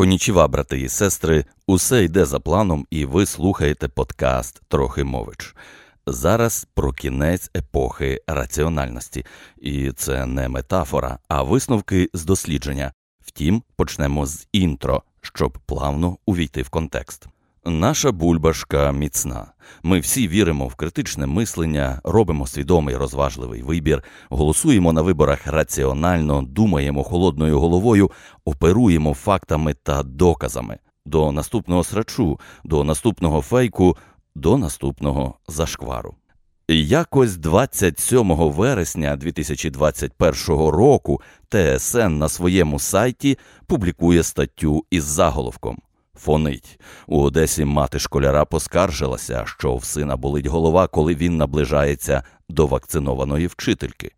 Конічіва, брати і сестри, усе йде за планом, і ви слухаєте подкаст Трохи мович. Зараз про кінець епохи раціональності, і це не метафора, а висновки з дослідження. Втім, почнемо з інтро, щоб плавно увійти в контекст. Наша бульбашка міцна. Ми всі віримо в критичне мислення, робимо свідомий розважливий вибір, голосуємо на виборах раціонально, думаємо холодною головою, оперуємо фактами та доказами. До наступного срачу, до наступного фейку, до наступного зашквару. Якось 27 вересня 2021 року ТСН на своєму сайті публікує статтю із заголовком Фонить у Одесі мати школяра поскаржилася, що в сина болить голова, коли він наближається до вакцинованої вчительки.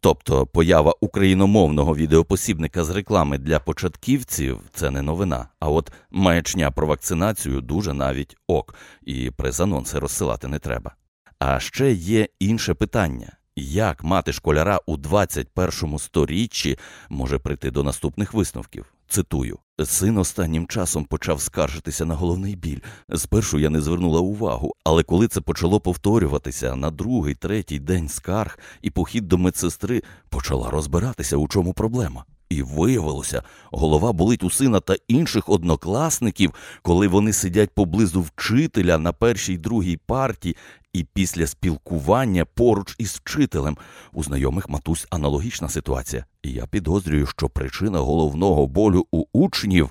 Тобто поява україномовного відеопосібника з реклами для початківців це не новина. А от маячня про вакцинацію дуже навіть ок, і прес-анонси розсилати не треба. А ще є інше питання. Як мати школяра у 21 сторіччі може прийти до наступних висновків? Цитую, син останнім часом почав скаржитися на головний біль. Спершу я не звернула увагу, але коли це почало повторюватися на другий, третій день скарг, і похід до медсестри почала розбиратися, у чому проблема. І виявилося, голова болить у сина та інших однокласників, коли вони сидять поблизу вчителя на першій другій парті, і після спілкування поруч із вчителем у знайомих матусь аналогічна ситуація. І я підозрюю, що причина головного болю у учнів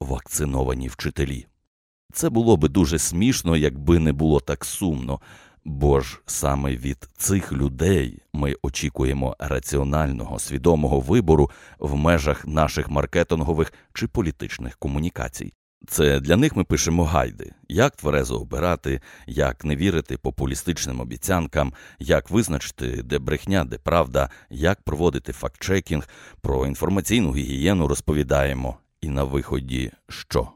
вакциновані вчителі. Це було би дуже смішно, якби не було так сумно. Бо ж саме від цих людей ми очікуємо раціонального свідомого вибору в межах наших маркетингових чи політичних комунікацій. Це для них ми пишемо гайди, як тверезо обирати, як не вірити популістичним обіцянкам, як визначити, де брехня, де правда, як проводити фактчекінг, про інформаційну гігієну розповідаємо. І на виході що?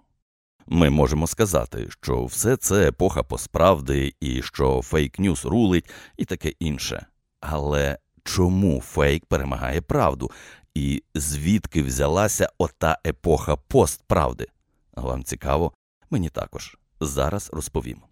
Ми можемо сказати, що все це епоха посправди і що фейк-ньюс рулить і таке інше. Але чому фейк перемагає правду? І звідки взялася ота епоха постправди? Вам цікаво? Мені також. Зараз розповім.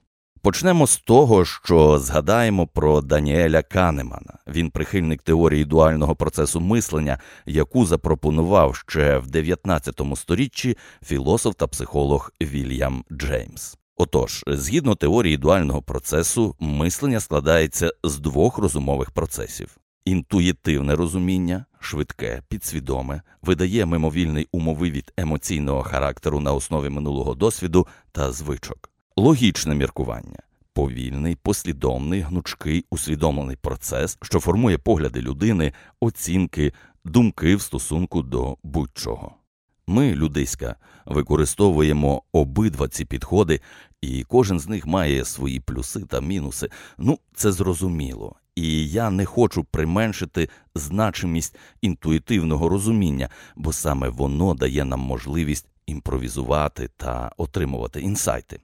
Почнемо з того, що згадаємо про Даніеля Канемана. Він прихильник теорії дуального процесу мислення, яку запропонував ще в 19 сторіччі філософ та психолог Вільям Джеймс. Отож, згідно теорії дуального процесу, мислення складається з двох розумових процесів Інтуїтивне розуміння, швидке, підсвідоме, видає мимовільний умовивід емоційного характеру на основі минулого досвіду та звичок, логічне міркування, повільний, послідовний, гнучкий, усвідомлений процес, що формує погляди людини, оцінки, думки в стосунку до будь-чого. Ми, людиська, використовуємо обидва ці підходи, і кожен з них має свої плюси та мінуси. Ну, це зрозуміло. І я не хочу применшити значимість інтуїтивного розуміння, бо саме воно дає нам можливість імпровізувати та отримувати інсайти.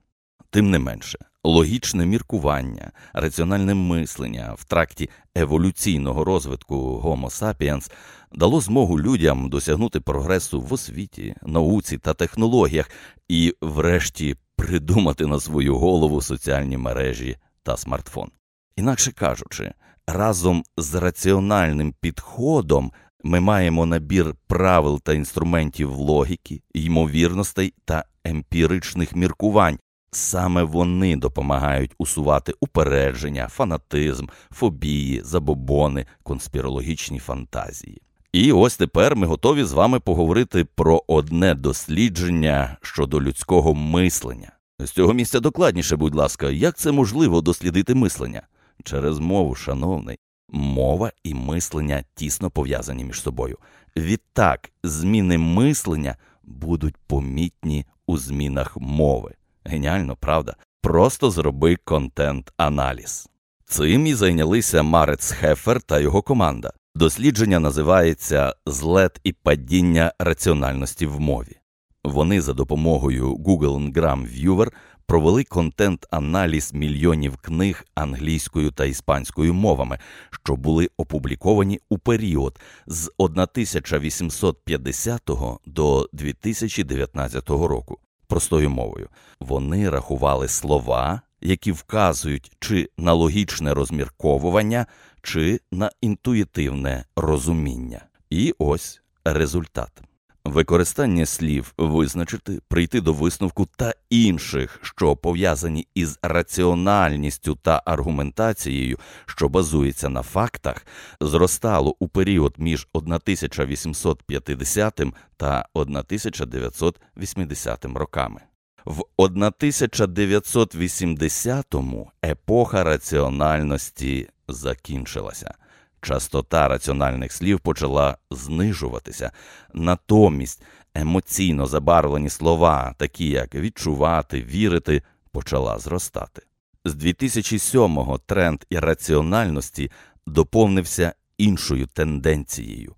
Тим не менше, логічне міркування, раціональне мислення в тракті еволюційного розвитку Homo sapiens дало змогу людям досягнути прогресу в освіті, науці та технологіях і, врешті, придумати на свою голову соціальні мережі та смартфон. Інакше кажучи, разом з раціональним підходом ми маємо набір правил та інструментів логіки, ймовірностей та емпіричних міркувань. Саме вони допомагають усувати упередження, фанатизм, фобії, забобони, конспірологічні фантазії. І ось тепер ми готові з вами поговорити про одне дослідження щодо людського мислення. З цього місця докладніше, будь ласка, як це можливо дослідити мислення? через мову, шановний. Мова і мислення тісно пов'язані між собою. Відтак, зміни мислення будуть помітні у змінах мови. Геніально, правда? Просто зроби контент-аналіз. Цим і зайнялися Марец Хефер та його команда. Дослідження називається Злет і падіння раціональності в мові. Вони за допомогою Google Ngram Viewer провели контент-аналіз мільйонів книг англійською та іспанською мовами, що були опубліковані у період з 1850 до 2019 року. Простою мовою вони рахували слова, які вказують чи на логічне розмірковування, чи на інтуїтивне розуміння. І ось результат. Використання слів визначити, прийти до висновку та інших, що пов'язані із раціональністю та аргументацією, що базується на фактах, зростало у період між 1850 та 1980 роками. В 1980-му епоха раціональності закінчилася. Частота раціональних слів почала знижуватися, натомість емоційно забарвлені слова, такі як відчувати, вірити, почала зростати. З 2007-го тренд ірраціональності доповнився іншою тенденцією.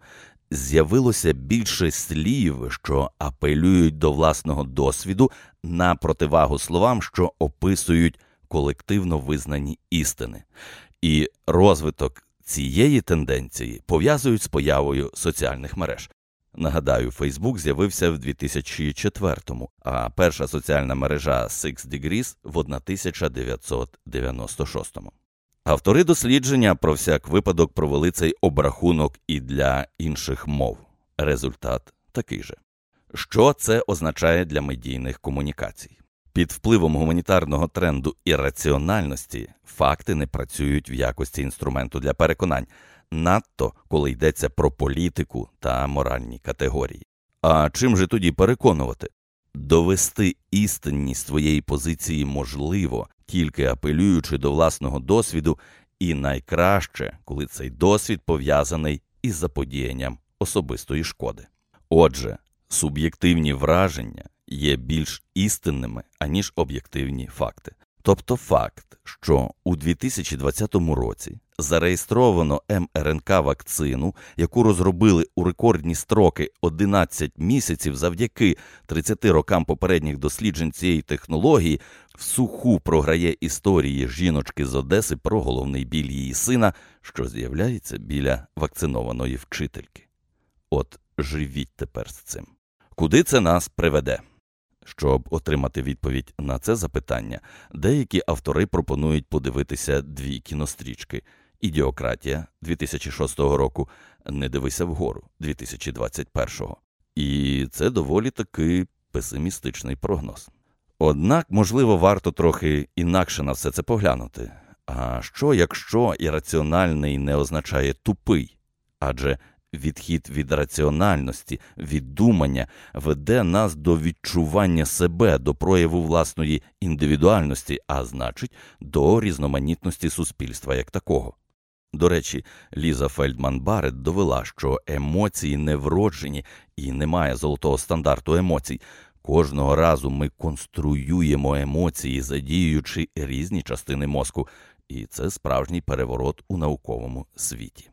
З'явилося більше слів, що апелюють до власного досвіду на противагу словам, що описують колективно визнані істини. І розвиток цієї тенденції пов'язують з появою соціальних мереж. Нагадаю, Фейсбук з'явився в 2004-му, а перша соціальна мережа Six Degrees в 1996-му. Автори дослідження про всяк випадок провели цей обрахунок і для інших мов. Результат такий же. Що це означає для медійних комунікацій? Під впливом гуманітарного тренду і раціональності факти не працюють в якості інструменту для переконань, надто коли йдеться про політику та моральні категорії. А чим же тоді переконувати? Довести істинність своєї позиції можливо, тільки апелюючи до власного досвіду, і найкраще, коли цей досвід пов'язаний із заподіянням особистої шкоди. Отже, суб'єктивні враження є більш істинними, аніж об'єктивні факти. Тобто факт, що у 2020 році зареєстровано МРНК вакцину, яку розробили у рекордні строки 11 місяців завдяки 30 рокам попередніх досліджень цієї технології, в суху програє історії жіночки з Одеси про головний біль її сина, що з'являється біля вакцинованої вчительки. От живіть тепер з цим. Куди це нас приведе? Щоб отримати відповідь на це запитання, деякі автори пропонують подивитися дві кінострічки: Ідіократія 2006 року, Не дивися вгору 2021. І це доволі таки песимістичний прогноз. Однак, можливо, варто трохи інакше на все це поглянути. А що, якщо ірраціональний не означає тупий? Адже Відхід від раціональності, від думання веде нас до відчування себе, до прояву власної індивідуальності, а значить, до різноманітності суспільства як такого. До речі, Ліза Фельдман Барет довела, що емоції не вроджені і немає золотого стандарту емоцій. Кожного разу ми конструюємо емоції, задіюючи різні частини мозку, і це справжній переворот у науковому світі.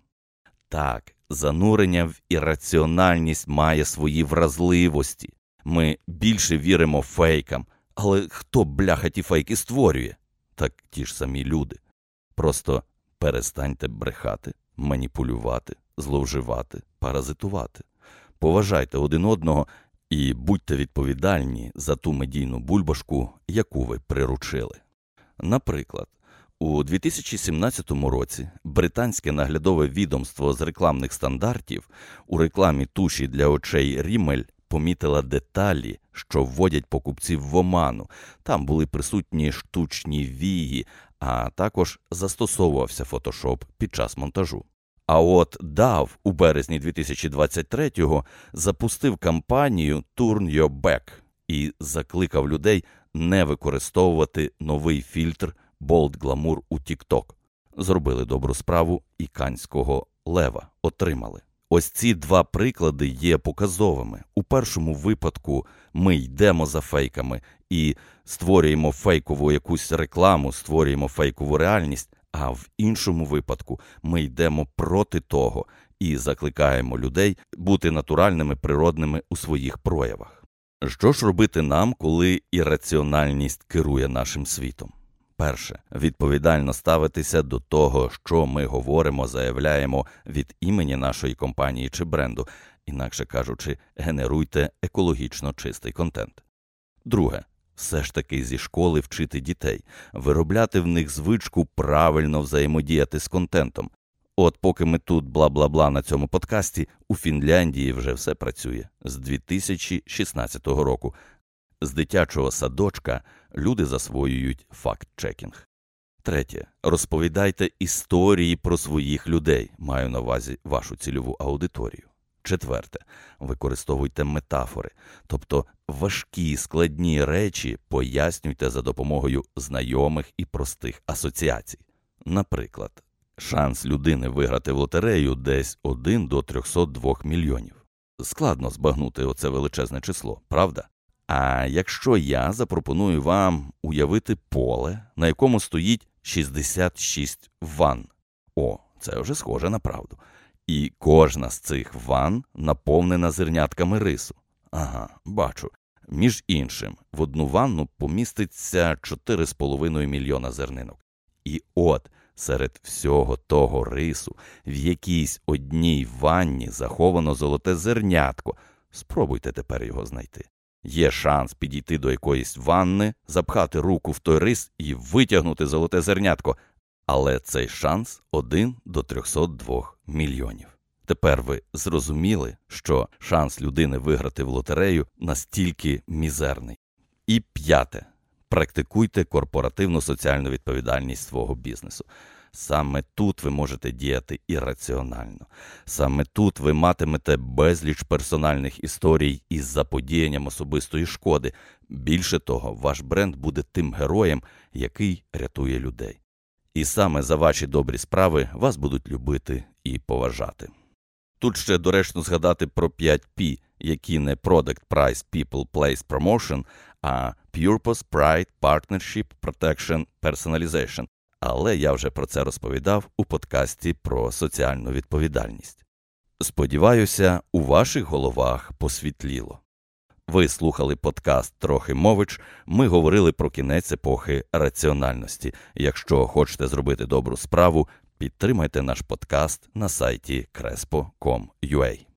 Так, занурення в ірраціональність має свої вразливості. Ми більше віримо фейкам, але хто бляха ті фейки створює? Так ті ж самі люди. Просто перестаньте брехати, маніпулювати, зловживати, паразитувати. Поважайте один одного і будьте відповідальні за ту медійну бульбашку, яку ви приручили. Наприклад, у 2017 році британське наглядове відомство з рекламних стандартів у рекламі туші для очей Рімель помітила деталі, що вводять покупців в оману. Там були присутні штучні вії, а також застосовувався фотошоп під час монтажу. А от DAV у березні 2023-го запустив кампанію Turn Your Back і закликав людей не використовувати новий фільтр Болт Гламур у Тікток. Зробили добру справу і канського лева отримали. Ось ці два приклади є показовими. У першому випадку ми йдемо за фейками і створюємо фейкову якусь рекламу, створюємо фейкову реальність. А в іншому випадку ми йдемо проти того і закликаємо людей бути натуральними, природними у своїх проявах. Що ж робити нам, коли ірраціональність керує нашим світом? Перше, відповідально ставитися до того, що ми говоримо, заявляємо від імені нашої компанії чи бренду, інакше кажучи, генеруйте екологічно чистий контент. Друге, все ж таки зі школи вчити дітей, виробляти в них звичку правильно взаємодіяти з контентом. От поки ми тут бла бла бла на цьому подкасті, у Фінляндії вже все працює з 2016 року. З дитячого садочка люди засвоюють факт-чекінг. Третє. Розповідайте історії про своїх людей. Маю на увазі вашу цільову аудиторію. Четверте. Використовуйте метафори, тобто важкі складні речі пояснюйте за допомогою знайомих і простих асоціацій. Наприклад, шанс людини виграти в лотерею десь 1 до 302 мільйонів. Складно збагнути оце величезне число, правда? А якщо я запропоную вам уявити поле, на якому стоїть 66 ванн, о, це вже схоже на правду. І кожна з цих ванн наповнена зернятками рису. Ага, бачу. Між іншим, в одну ванну поміститься 4,5 мільйона зернинок. І от серед всього того рису в якійсь одній ванні заховано золоте зернятко. Спробуйте тепер його знайти. Є шанс підійти до якоїсь ванни, запхати руку в той рис і витягнути золоте зернятко, але цей шанс один до 302 мільйонів. Тепер ви зрозуміли, що шанс людини виграти в лотерею настільки мізерний. І п'яте. Практикуйте корпоративну соціальну відповідальність свого бізнесу. Саме тут ви можете діяти ірраціонально. Саме тут ви матимете безліч персональних історій із заподіянням особистої шкоди. Більше того, ваш бренд буде тим героєм, який рятує людей. І саме за ваші добрі справи вас будуть любити і поважати. Тут ще доречно згадати про 5 P, які не Product, Price, People, Place, Promotion, а Purpose, Pride, Partnership, Protection, Personalization. Але я вже про це розповідав у подкасті про соціальну відповідальність. Сподіваюся, у ваших головах посвітліло. Ви слухали подкаст Трохи мович. Ми говорили про кінець епохи раціональності. Якщо хочете зробити добру справу, підтримайте наш подкаст на сайті crespo.com.ua.